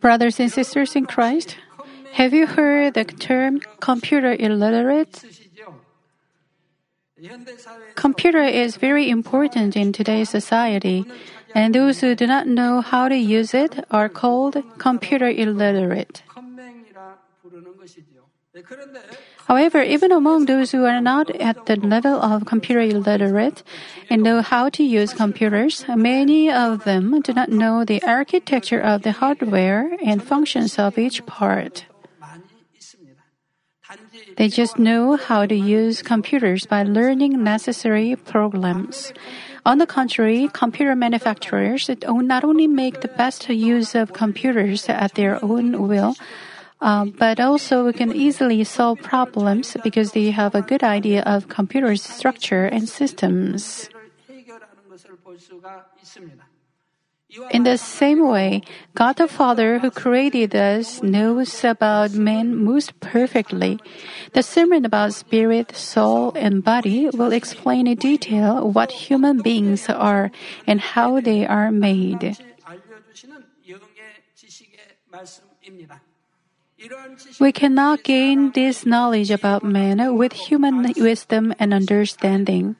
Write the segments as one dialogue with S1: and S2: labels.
S1: Brothers and sisters in Christ, have you heard the term computer illiterate? Computer is very important in today's society, and those who do not know how to use it are called computer illiterate. However, even among those who are not at the level of computer illiterate and know how to use computers, many of them do not know the architecture of the hardware and functions of each part. They just know how to use computers by learning necessary programs. On the contrary, computer manufacturers not only make the best use of computers at their own will, um, but also, we can easily solve problems because they have a good idea of computer structure and systems. In the same way, God the Father who created us knows about men most perfectly. The sermon about spirit, soul, and body will explain in detail what human beings are and how they are made. We cannot gain this knowledge about man with human wisdom and understanding.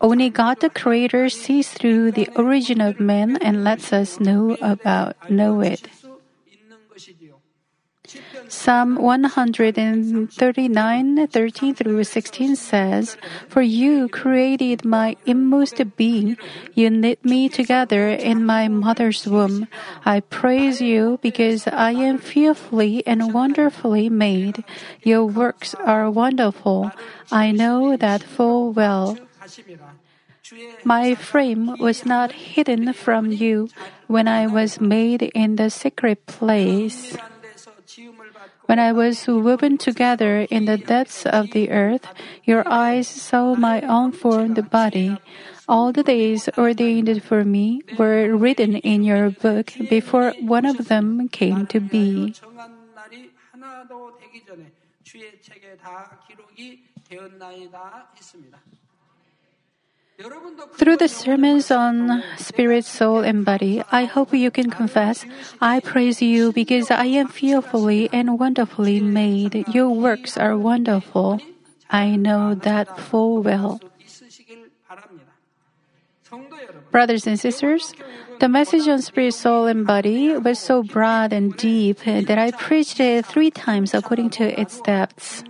S1: Only God the Creator sees through the origin of man and lets us know about know it. Psalm 139, 13 through 16 says, For you created my inmost being. You knit me together in my mother's womb. I praise you because I am fearfully and wonderfully made. Your works are wonderful. I know that full well. My frame was not hidden from you when I was made in the secret place.
S2: 한 데서 지음을 받고
S1: When I was woven together in the depths of the earth, your eyes saw my unformed body. All the days ordained for me were written in your book before one of them came to be.
S2: 정한 날이 하나도 되기 전에 주의 책에 다 기록이 되었나이다 했습니다.
S1: Through the sermons on spirit, soul, and body, I hope you can confess, I praise you because I am fearfully and wonderfully made. Your works are wonderful. I know that full well. Brothers and sisters, the message on spirit, soul, and body was so broad and deep that I preached it three times according to its depths.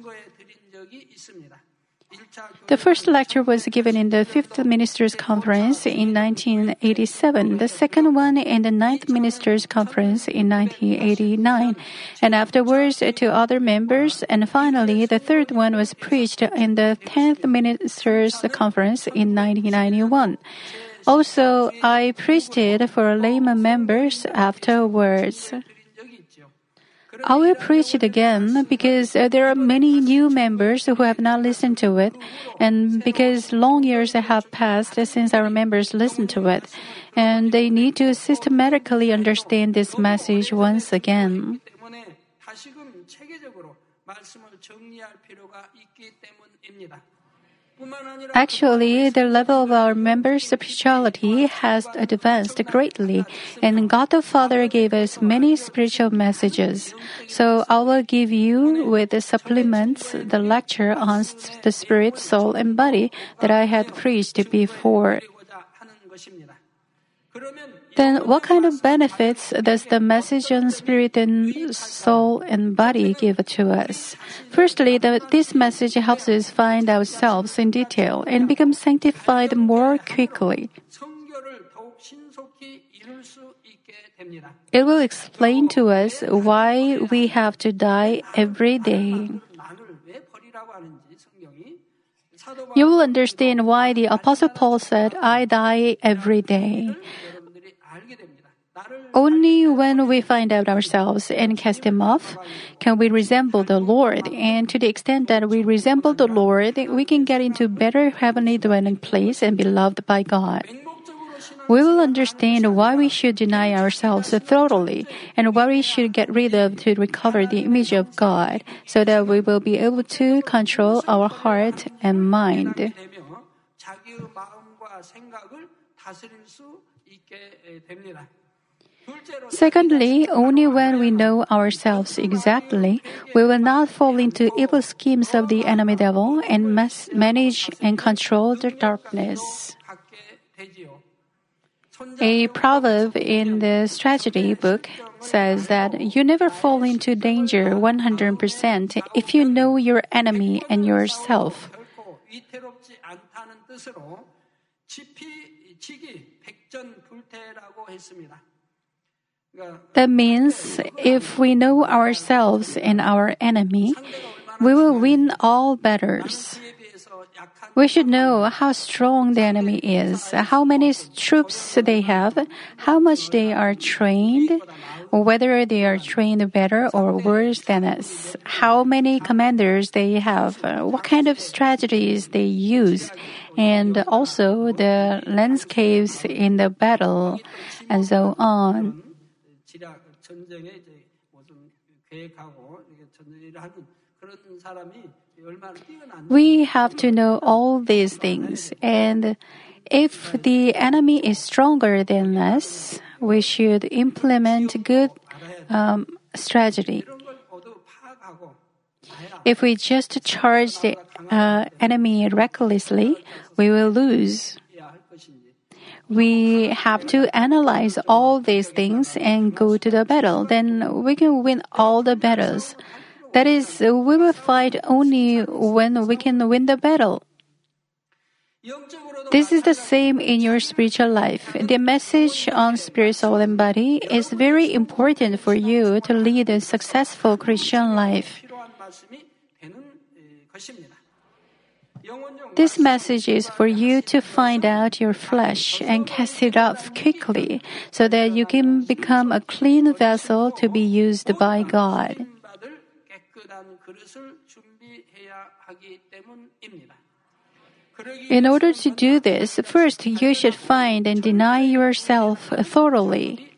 S1: The first lecture was given in the Fifth Ministers' Conference in 1987, the second one in the Ninth Ministers' Conference in 1989, and afterwards to other members, and finally the third one was preached in the Tenth Ministers' Conference in 1991. Also, I preached it for layman members afterwards.
S2: 드린 적이 있죠.
S1: I will preach it again because uh, there are many new members who have not listened to it, and because long years have passed since our members listened to it, and they need to systematically understand this message once again.
S2: 때문에 다시금 체계적으로 말씀을 정리할 필요가 있기 때문입니다.
S1: Actually, the level of our members' spirituality has advanced greatly, and God the Father gave us many spiritual messages. So I will give you with the supplements the lecture on the spirit, soul, and body that I had preached before then what kind of benefits does the message on spirit and soul and body give to us? Firstly, the, this message helps us find ourselves in detail and become sanctified more quickly. It will explain to us why we have to die every day. You will understand why the Apostle Paul said, I die every day. Only when we find out ourselves and cast them off can we resemble the Lord. And to the extent that we resemble the Lord, we can get into better heavenly dwelling place and be loved by God we will understand why we should deny ourselves thoroughly and what we should get rid of to recover the image of God so that we will be able to control our heart and mind. Secondly, only when we know ourselves exactly, we will not fall into evil schemes of the enemy devil and mas- manage and control the darkness. A proverb in the strategy book says that you never fall into danger 100% if you know your enemy and yourself. That means if we know ourselves and our enemy, we will win all battles. We should know how strong the enemy is, how many troops they have, how much they are trained, whether they are trained better or worse than us, how many commanders they have, what kind of strategies they use, and also the landscapes in the battle, and so on. We have to know all these things. And if the enemy is stronger than us, we should implement good um, strategy. If we just charge the uh, enemy recklessly, we will lose. We have to analyze all these things and go to the battle. Then we can win all the battles. That is, uh, we will fight only when we can win the battle. This is the same in your spiritual life. The message on spirit, soul, and body is very important for you to lead a successful Christian life. This message is for you to find out your flesh and cast it off quickly so that you can become a clean vessel to be used by God. In order to do this, first you should find and deny yourself thoroughly.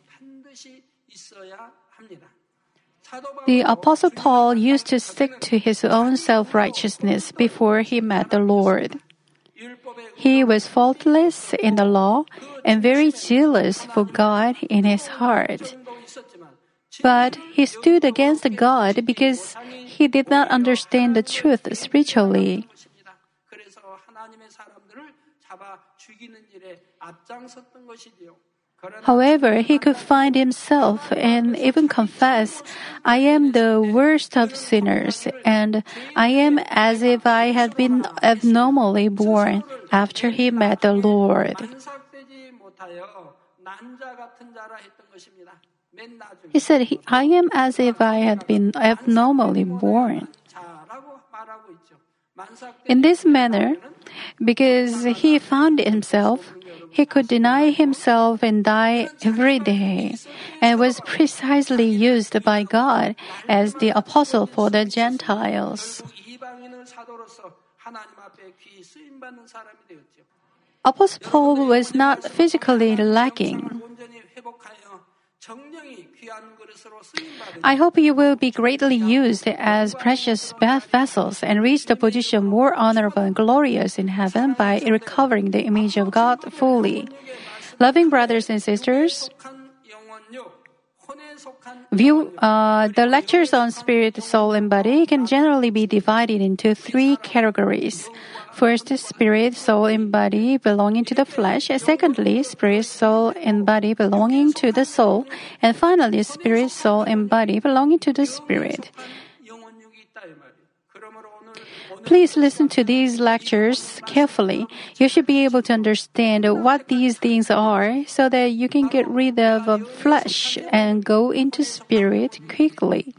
S1: The Apostle Paul used to stick to his own self righteousness before he met the Lord. He was faultless in the law and very zealous for God in his heart. But he stood against God because he did not understand the truth spiritually. However, he could find himself and even confess, I am the worst of sinners, and I am as if I had been abnormally born after he met the Lord. He said, I am as if I had been abnormally born. In this manner, because he found himself, he could deny himself and die every day, and was precisely used by God as the apostle for the Gentiles. Apostle Paul was not physically lacking. I hope you will be greatly used as precious vessels and reach the position more honorable and glorious in heaven by recovering the image of God fully. Loving brothers and sisters, View, uh, the lectures on spirit, soul, and body can generally be divided into three categories. First, spirit, soul, and body belonging to the flesh. Secondly, spirit, soul, and body belonging to the soul. And finally, spirit, soul, and body belonging to the spirit. Please listen to these lectures carefully. You should be able to understand what these things are so that you can get rid of flesh and go into spirit quickly.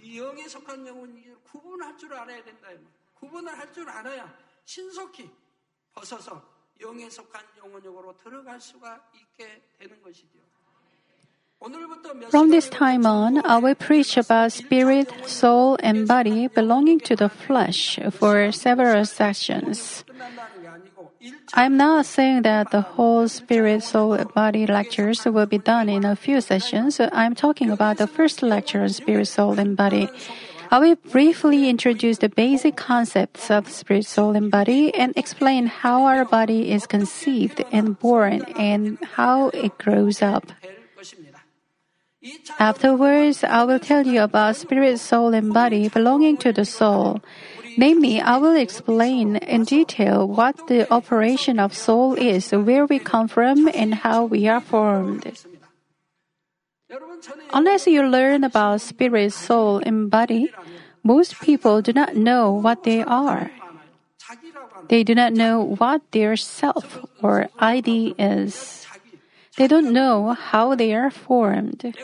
S2: 이 영에 속한 영혼육을 구분할 줄 알아야 된다 이 말이에요. 구분을 할 줄 알아야 신속히 벗어서 영에 속한 영혼육으로 들어갈 수가 있게 되는 것이죠. 오늘부터 몇
S1: From this
S2: 시간을
S1: time on, I will preach about spirit, soul, and body belonging to the flesh for several sessions.
S2: 끝난다는 게 아니고 일
S1: I'm not saying that the whole spirit, soul, and body lectures will be done in a few sessions. I'm talking about the first lecture on spirit, soul, and body. I will briefly introduce the basic concepts of spirit, soul, and body and explain how our body is conceived and born and how it grows up. Afterwards, I will tell you about spirit, soul, and body belonging to the soul. Namely, I will explain in detail what the operation of soul is, where we come from, and how we are formed. Unless you learn about spirit, soul, and body, most people do not know what they are. They do not know what their self or ID is. They don't know how they are formed.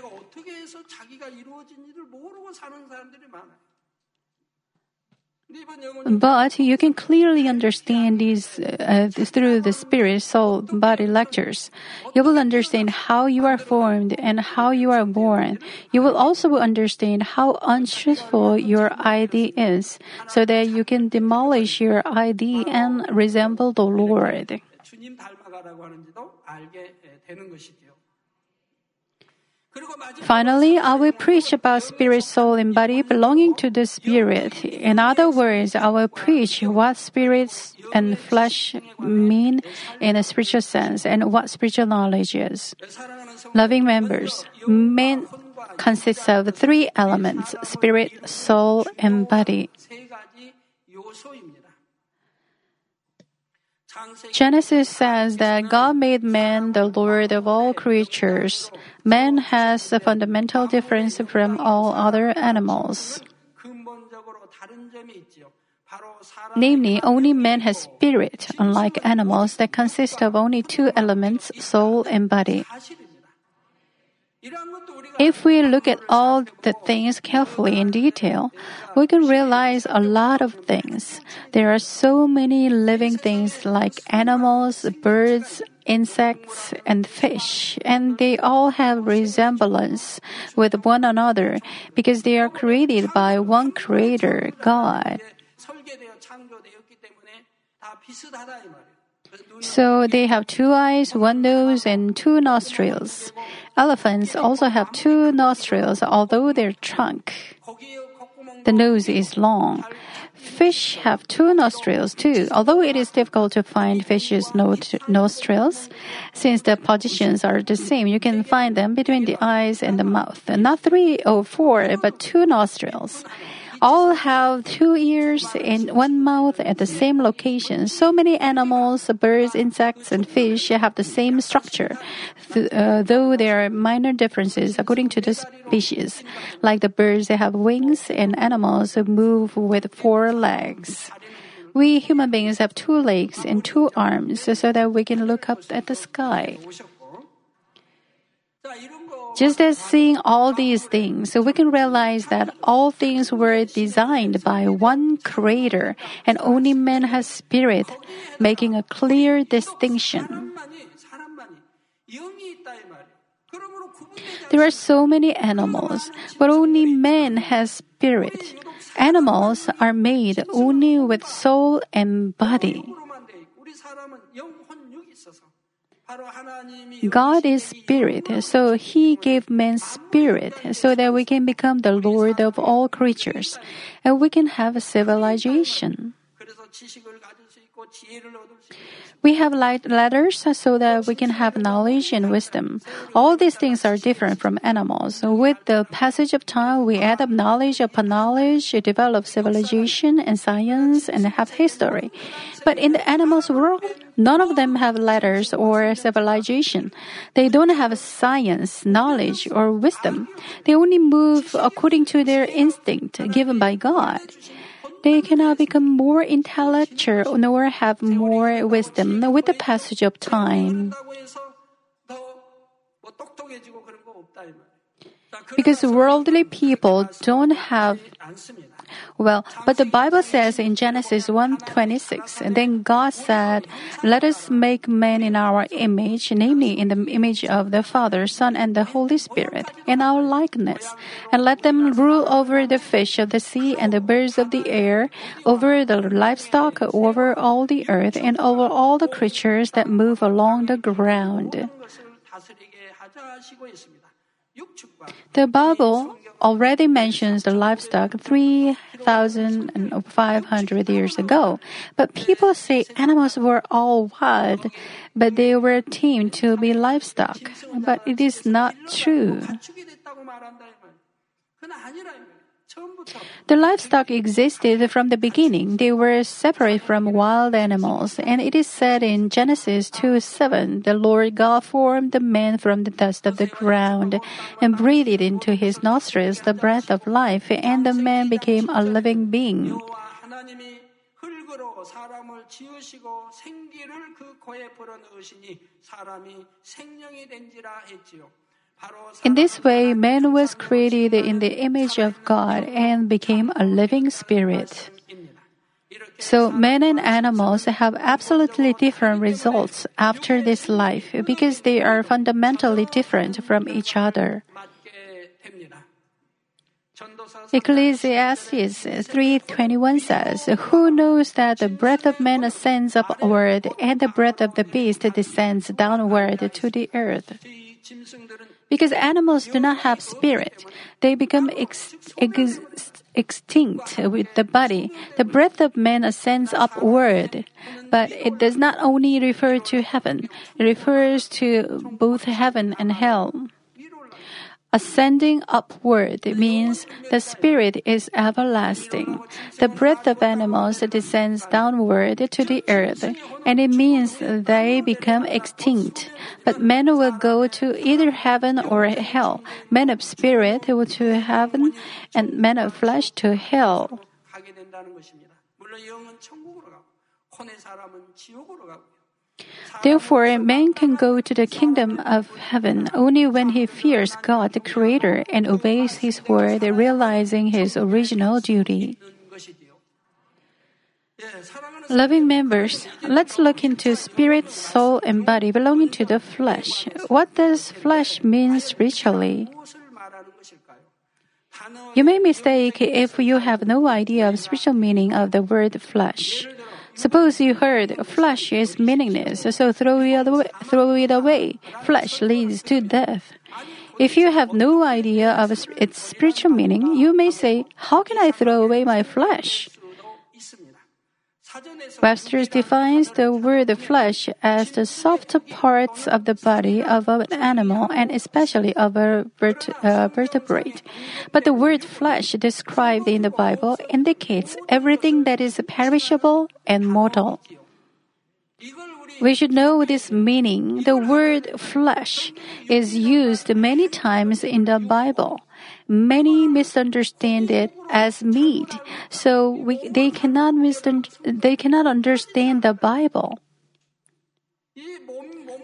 S1: But you can clearly understand these uh, through the spirit, soul, body lectures. You will understand how you are formed and how you are born. You will also understand how untruthful your ID is, so that you can demolish your ID and resemble the Lord. Finally, I will preach about spirit, soul, and body belonging to the spirit. In other words, I will preach what spirits and flesh mean in a spiritual sense and what spiritual knowledge is. Loving members, men consists of three elements spirit, soul, and body. Genesis says that God made man the Lord of all creatures. Man has a fundamental difference from all other animals. Namely, only man has spirit, unlike animals that consist of only two elements, soul and body. If we look at all the things carefully in detail, we can realize a lot of things. There are so many living things like animals, birds, insects, and fish, and they all have resemblance with one another because they are created by one creator, God. So they have two eyes, one nose, and two nostrils. Elephants also have two nostrils, although their trunk, the nose is long. Fish have two nostrils too, although it is difficult to find fish's nostrils. Since the positions are the same, you can find them between the eyes and the mouth. Not three or four, but two nostrils. All have two ears and one mouth at the same location. So many animals, birds, insects, and fish have the same structure, th- uh, though there are minor differences according to the species. Like the birds, they have wings, and animals move with four legs. We human beings have two legs and two arms so that we can look up at the sky. Just as seeing all these things, we can realize that all things were designed by one creator and only man has spirit, making a clear distinction. There are so many animals, but only man has spirit. Animals are made only with soul and body. God is spirit, so he gave man spirit so that we can become the Lord of all creatures and we can have a civilization. We have light letters so that we can have knowledge and wisdom. All these things are different from animals. With the passage of time, we add up knowledge upon knowledge, develop civilization and science, and have history. But in the animals' world, none of them have letters or civilization. They don't have science, knowledge, or wisdom. They only move according to their instinct given by God they cannot become more intellectual nor have more wisdom with the passage of time. Because worldly people don't have well, but the Bible says in Genesis 1:26, and then God said, "Let us make man in our image, namely in the image of the Father, Son, and the Holy Spirit, in our likeness, and let them rule over the fish of the sea and the birds of the air, over the livestock, over all the earth, and over all the creatures that move along the ground." The Bible already mentions the livestock 3,500 years ago. But people say animals were all wild, but they were tamed to be livestock. But it is not true. The livestock existed from the beginning. They were separate from wild animals. And it is said in Genesis 2 7, the Lord God formed the man from the dust of the ground and breathed into his nostrils the breath of life, and the man became a living being. In this way, man was created in the image of God and became a living spirit. So, men and animals have absolutely different results after this life because they are fundamentally different from each other. Ecclesiastes 3:21 says, "Who knows that the breath of man ascends upward and the breath of the beast descends downward to the earth?" Because animals do not have spirit, they become ex- ex- extinct with the body. The breath of man ascends upward, but it does not only refer to heaven, it refers to both heaven and hell. Ascending upward means the spirit is everlasting. The breath of animals descends downward to the earth, and it means they become extinct. But men will go to either heaven or hell. Men of spirit will to heaven, and men of flesh to hell. Therefore, man can go to the kingdom of heaven only when he fears God the Creator and obeys His word, realizing his original duty. Loving members, let's look into spirit, soul, and body belonging to the flesh. What does flesh mean spiritually? You may mistake if you have no idea of spiritual meaning of the word flesh. Suppose you heard flesh is meaningless, so throw it away. Throw it away. Flesh leads to death. If you have no idea of its spiritual meaning, you may say, How can I throw away my flesh? Webster defines the word flesh as the soft parts of the body of an animal and especially of a uh, vertebrate. But the word flesh described in the Bible indicates everything that is perishable and mortal. We should know this meaning. The word flesh is used many times in the Bible many misunderstand it as meat, so we, they cannot misunder, they cannot understand the Bible.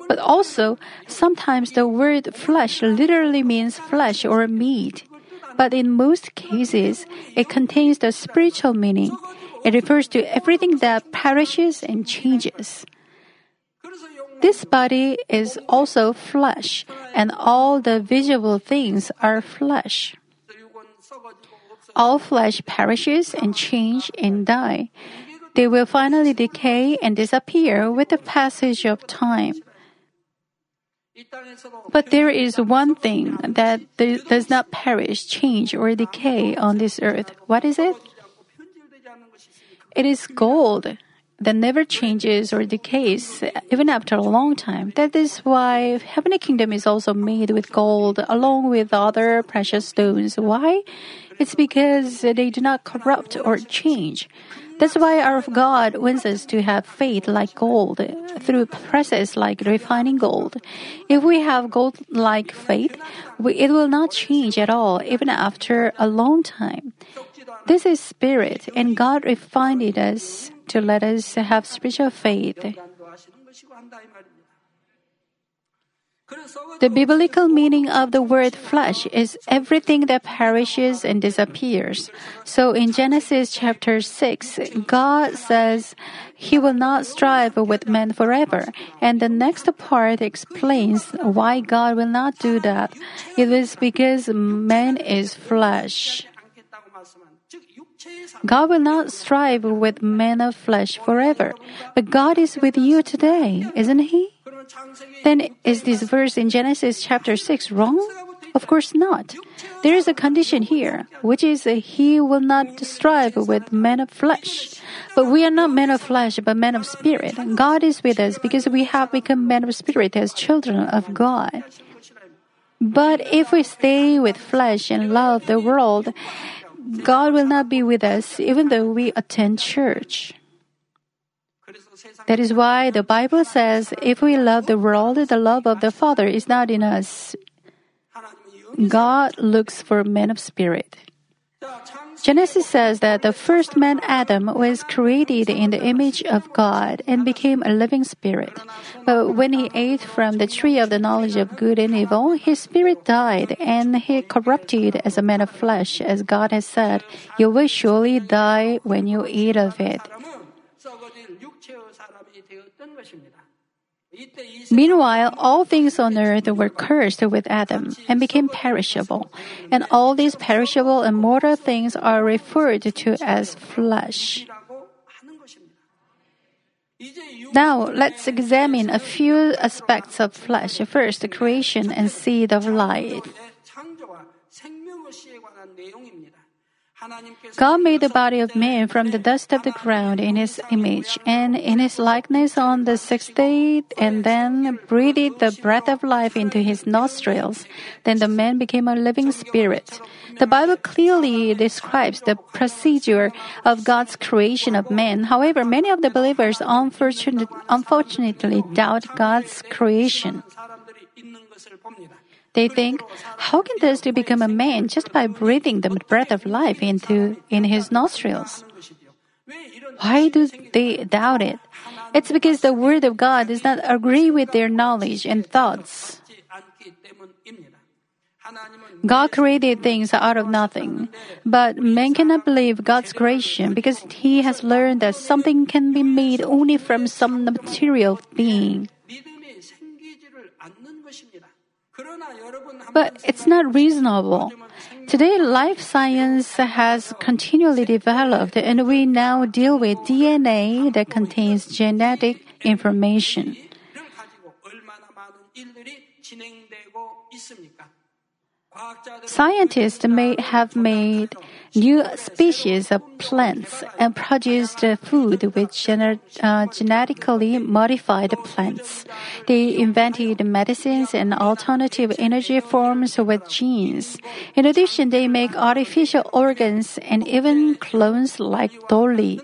S1: But also, sometimes the word flesh literally means flesh or meat. But in most cases, it contains the spiritual meaning. It refers to everything that perishes and changes. This body is also flesh, and all the visible things are flesh. All flesh perishes and change and die. They will finally decay and disappear with the passage of time. But there is one thing that does not perish, change, or decay on this earth. What is it? It is gold that never changes or decays, even after a long time. That is why heavenly kingdom is also made with gold, along with other precious stones. Why? It's because they do not corrupt or change. That's why our God wants us to have faith like gold through process like refining gold. If we have gold like faith, we, it will not change at all even after a long time. This is spirit and God refined us to let us have spiritual faith. The biblical meaning of the word flesh is everything that perishes and disappears. So in Genesis chapter 6, God says he will not strive with man forever. And the next part explains why God will not do that. It is because man is flesh. God will not strive with men of flesh forever. But God is with you today, isn't He? Then is this verse in Genesis chapter 6 wrong? Of course not. There is a condition here, which is that he will not strive with men of flesh. But we are not men of flesh, but men of spirit. God is with us because we have become men of spirit as children of God. But if we stay with flesh and love the world, God will not be with us even though we attend church. That is why the Bible says if we love the world, the love of the Father is not in us. God looks for men of spirit. Genesis says that the first man, Adam, was created in the image of God and became a living spirit. But when he ate from the tree of the knowledge of good and evil, his spirit died and he corrupted as a man of flesh, as God has said, You will surely die when you eat of it. Meanwhile, all things on earth were cursed with Adam and became perishable, and all these perishable and mortal things are referred to as flesh. Now, let's examine a few aspects of flesh. First, creation and seed of life. God made the body of man from the dust of the ground in his image and in his likeness on the sixth day, and then breathed the breath of life into his nostrils. Then the man became a living spirit. The Bible clearly describes the procedure of God's creation of man. However, many of the believers unfortunate, unfortunately doubt God's creation. They think, how can thirsty become a man just by breathing the breath of life into in his nostrils? Why do they doubt it? It's because the word of God does not agree with their knowledge and thoughts. God created things out of nothing, but man cannot believe God's creation because he has learned that something can be made only from some material being. But it's not reasonable. Today, life science has continually developed, and we now deal with DNA that contains genetic information. Scientists may have made new species of plants and produced food with gener- uh, genetically modified plants. They invented medicines and alternative energy forms with genes. In addition, they make artificial organs and even clones like Dolly.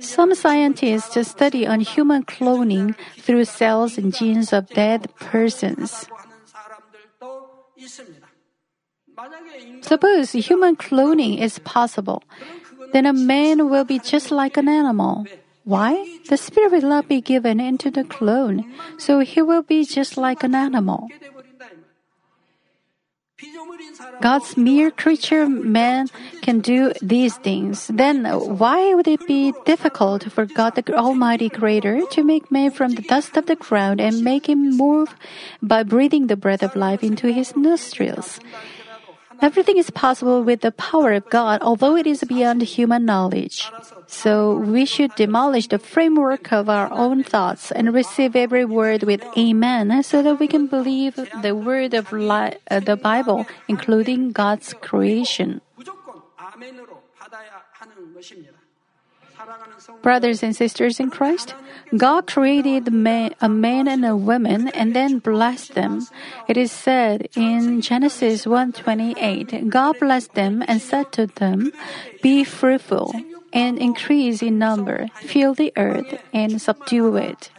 S1: Some scientists study on human cloning through cells and genes of dead persons. Suppose human cloning is possible, then a man will be just like an animal. Why? The spirit will not be given into the clone, so he will be just like an animal. God's mere creature man can do these things. Then why would it be difficult for God the Almighty Creator to make man from the dust of the ground and make him move by breathing the breath of life into his nostrils? Everything is possible with the power of God, although it is beyond human knowledge. So we should demolish the framework of our own thoughts and receive every word with Amen, so that we can believe the word of li- uh, the Bible, including God's creation. Brothers and sisters in Christ, God created a man and a woman and then blessed them. It is said in Genesis 1:28, God blessed them and said to them, "Be fruitful and increase in number, fill the earth and subdue it."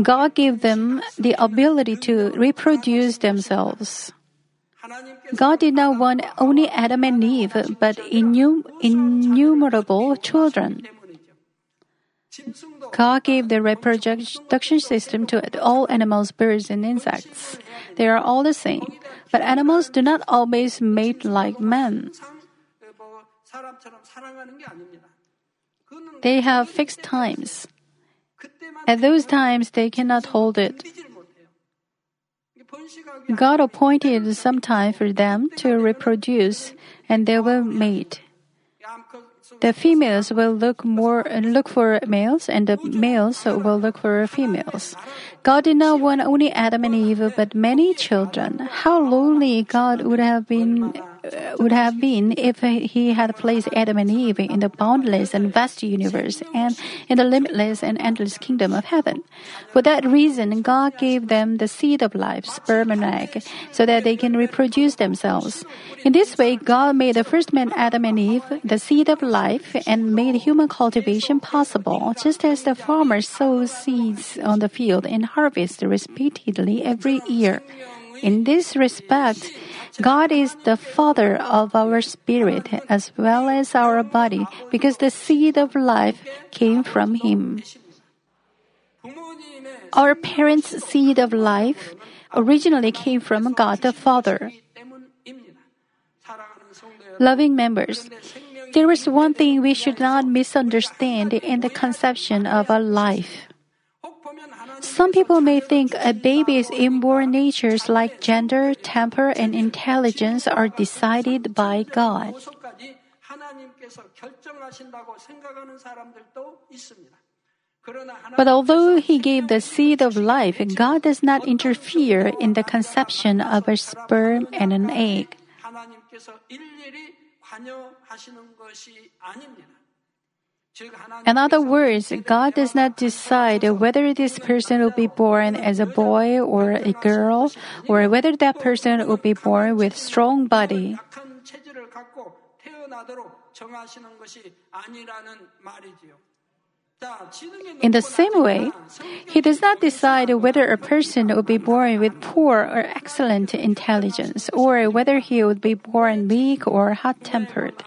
S1: God gave them the ability to reproduce themselves. God did not want only Adam and Eve, but innum- innumerable children. God gave the reproduction system to all animals, birds, and insects. They are all the same, but animals do not always mate like men. They have fixed times. At those times, they cannot hold it. God appointed some time for them to reproduce, and they.
S2: 암컷
S1: The females will look more look for males, and the males will look for females. God did not want only Adam and Eve, but many children. How lonely God would have been would have been if he had placed Adam and Eve in the boundless and vast universe and in the limitless and endless kingdom of heaven. For that reason, God gave them the seed of life, sperm and egg, so that they can reproduce themselves. In this way, God made the first man Adam and Eve the seed of life and made human cultivation possible, just as the farmer sows seeds on the field and harvests repeatedly every year. In this respect, God is the father of our spirit as well as our body because the seed of life came from him. Our parents' seed of life originally came from God the Father. Loving members, there is one thing we should not misunderstand in the conception of a life. Some people may think a baby's inborn natures like gender, temper, and intelligence are decided by God. But although He gave the seed of life, God does not interfere in the conception of a sperm and an egg. In other words, God does not decide whether this person will be born as a boy or a girl, or whether that person will be born with strong body. In the same way, he does not decide whether a person will be born with poor or excellent intelligence, or whether he would be born meek or
S2: hot tempered.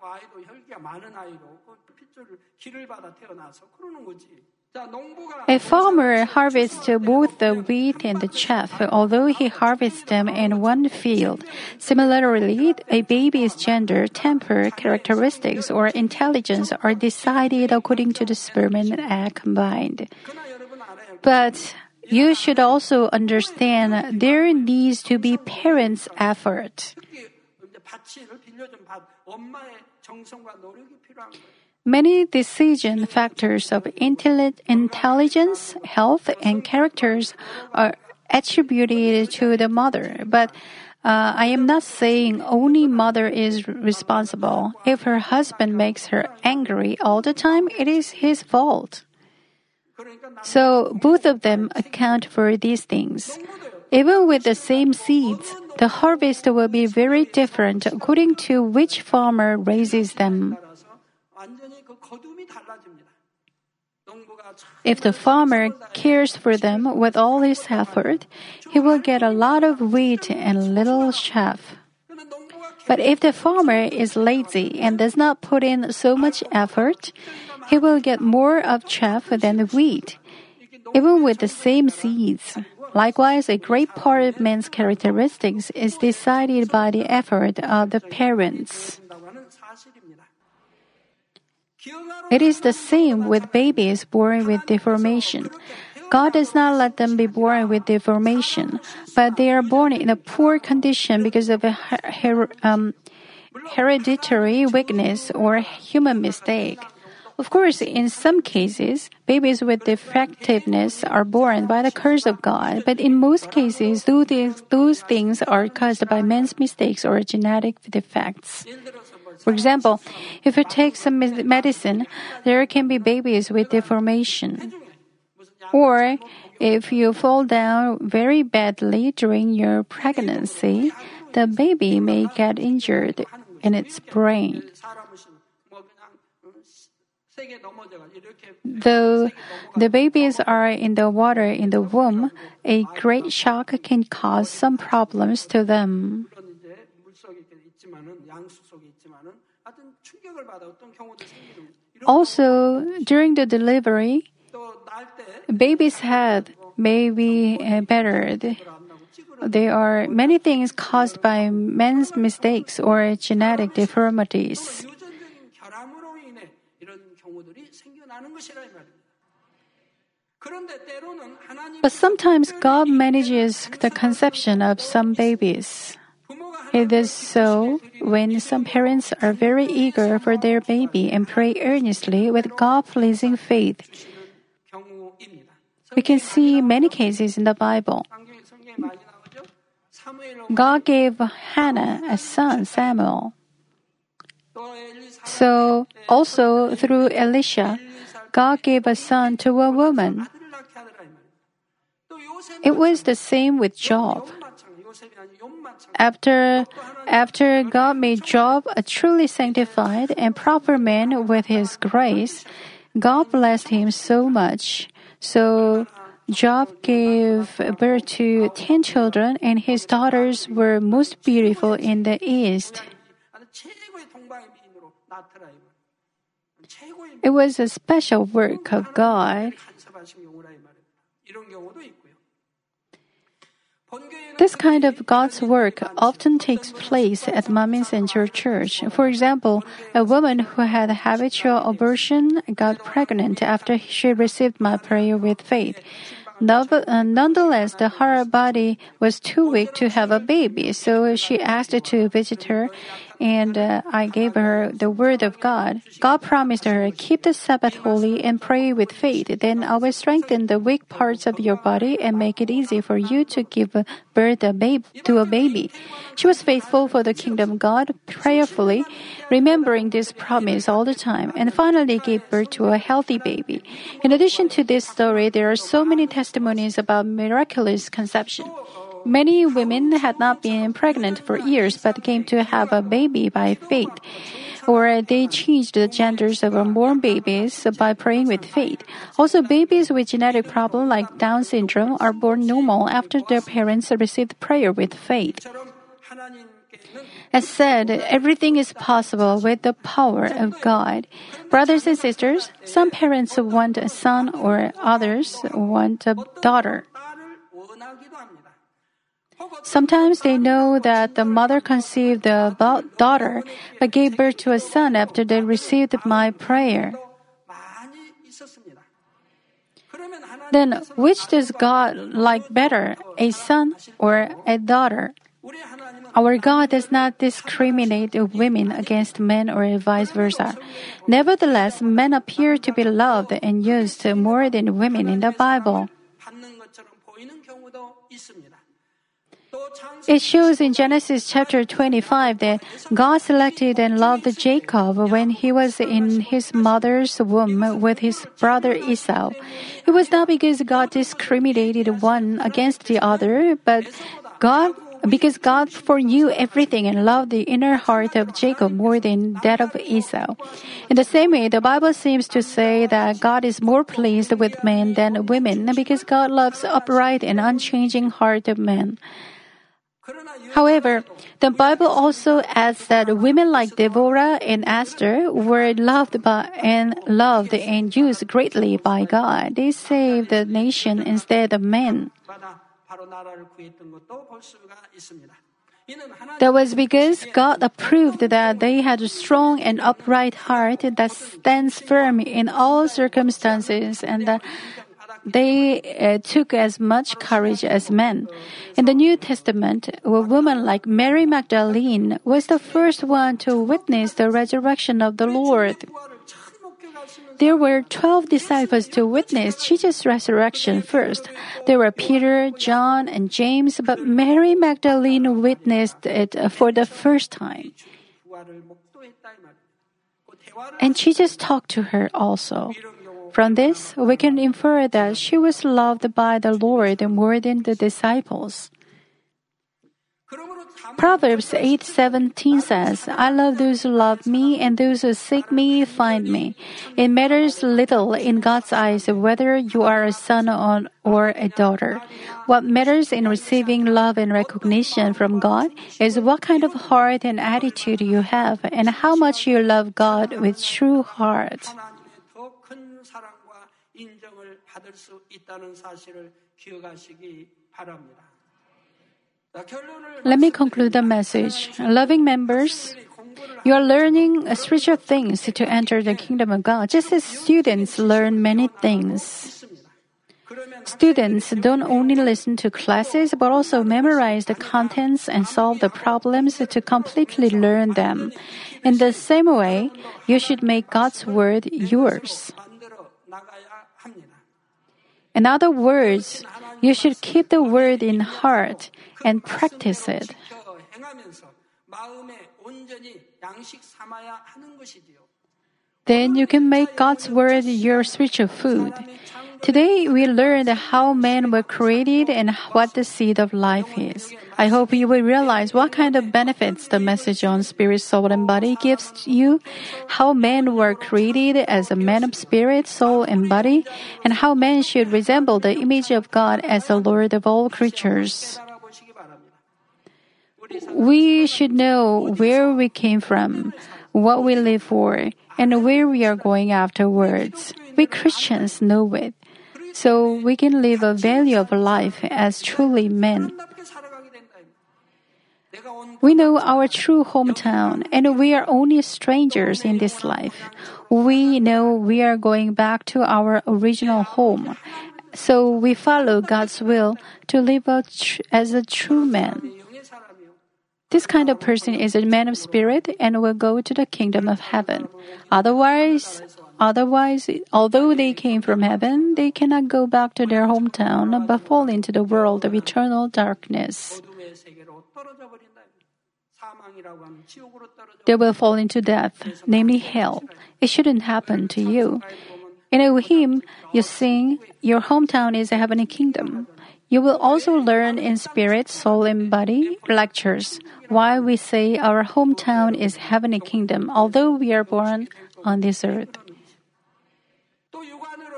S2: 아이도 혈기가 많은 아이로 그 핏줄을 기를 받아 태어나서 그러는 거지. 자, 농부가
S1: A farmer harvests both the wheat and the chaff, although he harvests them in one field. Similarly, a baby's gender, temper, characteristics, or intelligence are decided according to the sperm and egg combined.
S2: 그러나 여러분 알아요.
S1: But you should also understand there needs to be parents' effort. Many decision factors of intelligence, health, and characters are attributed to the mother, but uh, I am not saying only mother is responsible. If her husband makes her angry all the time, it is his fault. So both of them account for these things. Even with the same seeds, the harvest will be very different according to which farmer raises them. If the farmer cares for them with all his effort, he will get a lot of wheat and little chaff. But if the farmer is lazy and does not put in so much effort, he will get more of chaff than wheat, even with the same seeds. Likewise, a great part of man's characteristics is decided by the effort of the parents. It is the same with babies born with deformation. God does not let them be born with deformation, but they are born in a poor condition because of a her- her- um, hereditary weakness or human mistake. Of course, in some cases, babies with defectiveness are born by the curse of God, but in most cases, those things are caused by man's mistakes or genetic defects. For example, if you take some medicine, there can be babies with deformation. Or if you fall down very badly during your pregnancy, the baby may get injured in its brain. Though the babies are in the water in the womb, a great shock can cause some problems to them. Also, during the delivery, baby's head may be eh, battered. There are many things caused by men's mistakes or genetic deformities. But sometimes God manages the conception of some babies. It is so when some parents are very eager for their baby and pray earnestly with God pleasing faith. We can see many cases in the Bible. God gave Hannah a son, Samuel. So, also through Elisha, God gave a son to a woman. It was the same with Job. After, after God made Job a truly sanctified and proper man with his grace, God blessed him so much. So Job gave birth to ten children, and his daughters were most beautiful in the East. It was a special work of God. This kind of God's work often takes place at Manmin Central Church. For example, a woman who had habitual abortion got pregnant after she received my prayer with faith. Uh, nonetheless, the, her body was too weak to have a baby, so she asked to visit her and uh, I gave her the word of God. God promised her, keep the Sabbath holy and pray with faith. Then I will strengthen the weak parts of your body and make it easy for you to give birth a babe, to a baby. She was faithful for the kingdom God, prayerfully, remembering this promise all the time, and finally gave birth to a healthy baby. In addition to this story, there are so many testimonies about miraculous conception. Many women had not been pregnant for years but came to have a baby by faith. Or they changed the genders of unborn babies by praying with faith. Also, babies with genetic problems like Down syndrome are born normal after their parents received prayer with faith. As said, everything is possible with the power of God. Brothers and sisters, some parents want a son or others want a daughter. Sometimes they know that the mother conceived a daughter, but gave birth to a son after they received my prayer. Then, which does God like better, a son or a daughter? Our God does not discriminate women against men or vice versa. Nevertheless, men appear to be loved and used more than women in the Bible. It shows in Genesis chapter 25 that God selected and loved Jacob when he was in his mother's womb with his brother Esau. It was not because God discriminated one against the other, but God because God foreknew everything and loved the inner heart of Jacob more than that of Esau. In the same way, the Bible seems to say that God is more pleased with men than women because God loves upright and unchanging heart of men. However, the Bible also adds that women like Deborah and Esther were loved by and loved and used greatly by God. They saved the nation instead of men. That was because God approved that they had a strong and upright heart that stands firm in all circumstances and that they uh, took as much courage as men. In the New Testament, a woman like Mary Magdalene was the first one to witness the resurrection of the Lord. There were 12 disciples to witness Jesus' resurrection first. There were Peter, John, and James, but Mary Magdalene witnessed it for the first time. And Jesus talked to her also. From this, we can infer that she was loved by the Lord more than the disciples. Proverbs 8:17 says, "I love those who love me and those who seek me find me." It matters little in God's eyes whether you are a son or a daughter. What matters in receiving love and recognition from God is what kind of heart and attitude you have and how much you love God with true heart.
S2: 인정을 받을 수 있다는 사실을 기억하시기 바랍니다. 자, 결론을
S1: Let me conclude the message. Loving members, you are learning spiritual things to enter the kingdom of God, just as students learn many things.
S2: 말씀입니다. 그러면
S1: Students don't only listen to classes, but also memorize the contents and solve the problems to completely learn them. In the same way, you should make God's word yours. In other words, you should keep the word in heart and practice it. Then you can make God's word your spiritual food Today we learned how men were created and what the seed of life is. I hope you will realize what kind of benefits the message on spirit, soul, and body gives you, how men were created as a man of spirit, soul, and body, and how men should resemble the image of God as the Lord of all creatures. We should know where we came from, what we live for, and where we are going afterwards. We Christians know it so we can live a value of life as truly men. We know our true hometown, and we are only strangers in this life. We know we are going back to our original home, so we follow God's will to live a tr- as a true man. This kind of person is a man of spirit and will go to the kingdom of heaven. Otherwise, Otherwise, although they came from heaven, they cannot go back to their hometown but fall into the world of eternal darkness. They will fall into death, namely hell. It shouldn't happen to you. In Elohim, you sing, Your hometown is a heavenly kingdom. You will also learn in spirit, soul, and body lectures why we say our hometown is heavenly kingdom, although we are born on this earth.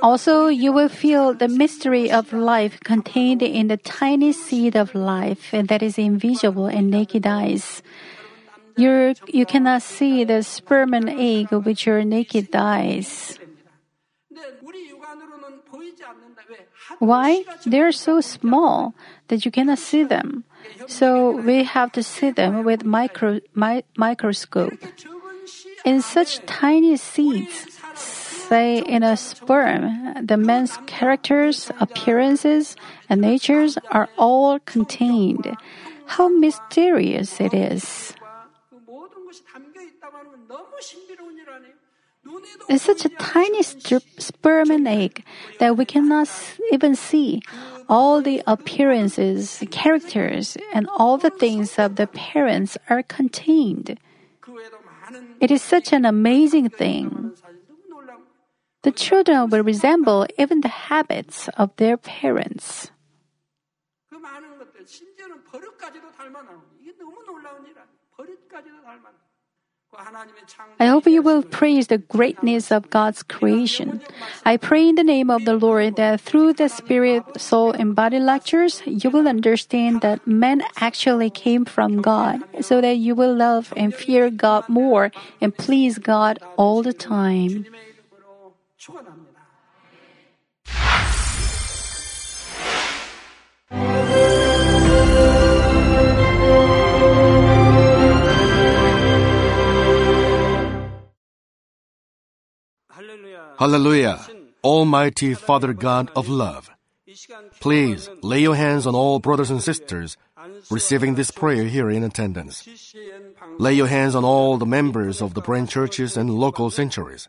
S1: Also, you will feel the mystery of life contained in the tiny seed of life that is invisible in naked eyes. you you cannot see the sperm and egg with your naked eyes. Why? They're so small that you cannot see them. So we have to see them with micro, mi- microscope. In such tiny seeds, say, in a sperm, the man's characters, appearances, and natures are all contained. How mysterious it is. It's such a tiny sperm and egg that we cannot even see all the appearances, characters, and all the things of the parents are contained. It is such an amazing thing the children will resemble even the habits of their parents. I hope you will praise the greatness of God's creation. I pray in the name of the Lord that through the Spirit, Soul, and Body lectures, you will understand that men actually came from God, so that you will love and fear God more and please God all the time.
S2: 주님의 이름으로 축원합니다.
S3: Hallelujah, Almighty Father God of love. Please lay your hands on all brothers and sisters receiving this prayer here in attendance. Lay your hands on all the members of the branch churches and local sanctuaries,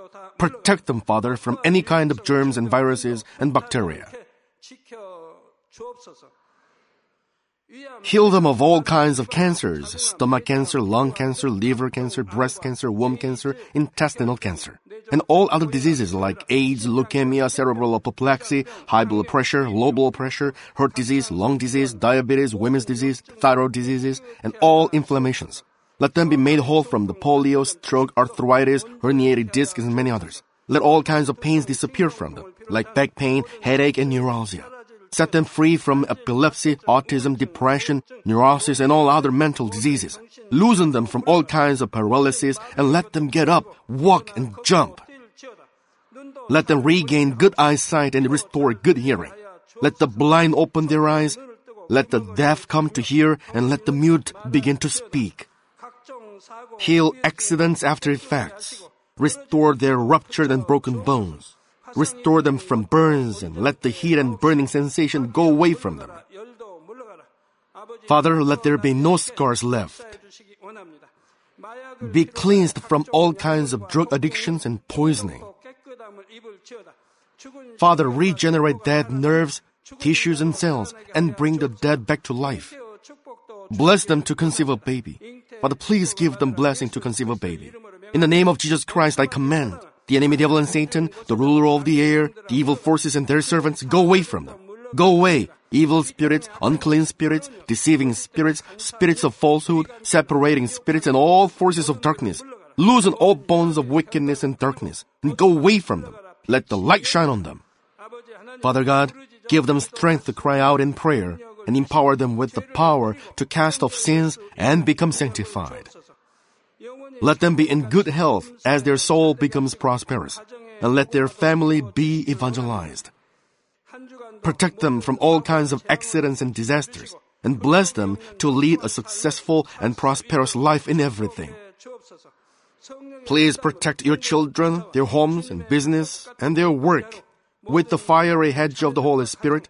S3: Protect them, Father, from any kind of germs and viruses and bacteria. Heal them of all kinds of cancers stomach cancer, lung cancer, liver cancer, breast cancer, womb cancer, intestinal cancer, and all other diseases like AIDS, leukemia, cerebral apoplexy, high blood pressure, low blood pressure, heart disease, lung disease, diabetes, women's disease, thyroid diseases, and all inflammations. Let them be made whole from the polio, stroke, arthritis, herniated discs, and many others. Let all kinds of pains disappear from them, like back pain, headache, and neuralgia. Set them free from epilepsy, autism, depression, neurosis, and all other mental diseases. Loosen them from all kinds of paralysis and let them get up, walk, and jump. Let them regain good eyesight and restore good hearing. Let the blind open their eyes. Let the deaf come to hear and let the mute begin to speak. Heal accidents after effects. Restore their ruptured and broken bones. Restore them from burns and let the heat and burning sensation go away from them. Father, let there be no scars left. Be cleansed from all kinds of drug addictions and poisoning. Father, regenerate dead nerves, tissues, and cells and bring the dead back to life. Bless them to conceive a baby. Father, please give them blessing to conceive a baby. In the name of Jesus Christ, I command the enemy devil and Satan, the ruler of the air, the evil forces and their servants, go away from them. Go away, evil spirits, unclean spirits, deceiving spirits, spirits of falsehood, separating spirits, and all forces of darkness. Loosen all bonds of wickedness and darkness, and go away from them. Let the light shine on them. Father God, give them strength to cry out in prayer, and empower them with the power to cast off sins and become sanctified. Let them be in good health as their soul becomes prosperous, and let their family be evangelized. Protect them from all kinds of accidents and disasters, and bless them to lead a successful and prosperous life in everything. Please protect your children, their homes and business, and their work with the fiery hedge of the Holy Spirit,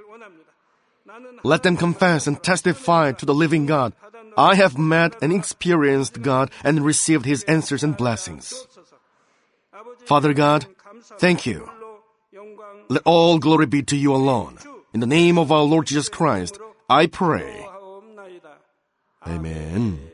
S3: Let them confess and testify to the living God. I have met and experienced God and received His answers and blessings. Father God, thank you. Let all glory be to you alone. In the name of our Lord Jesus Christ, I pray. Amen.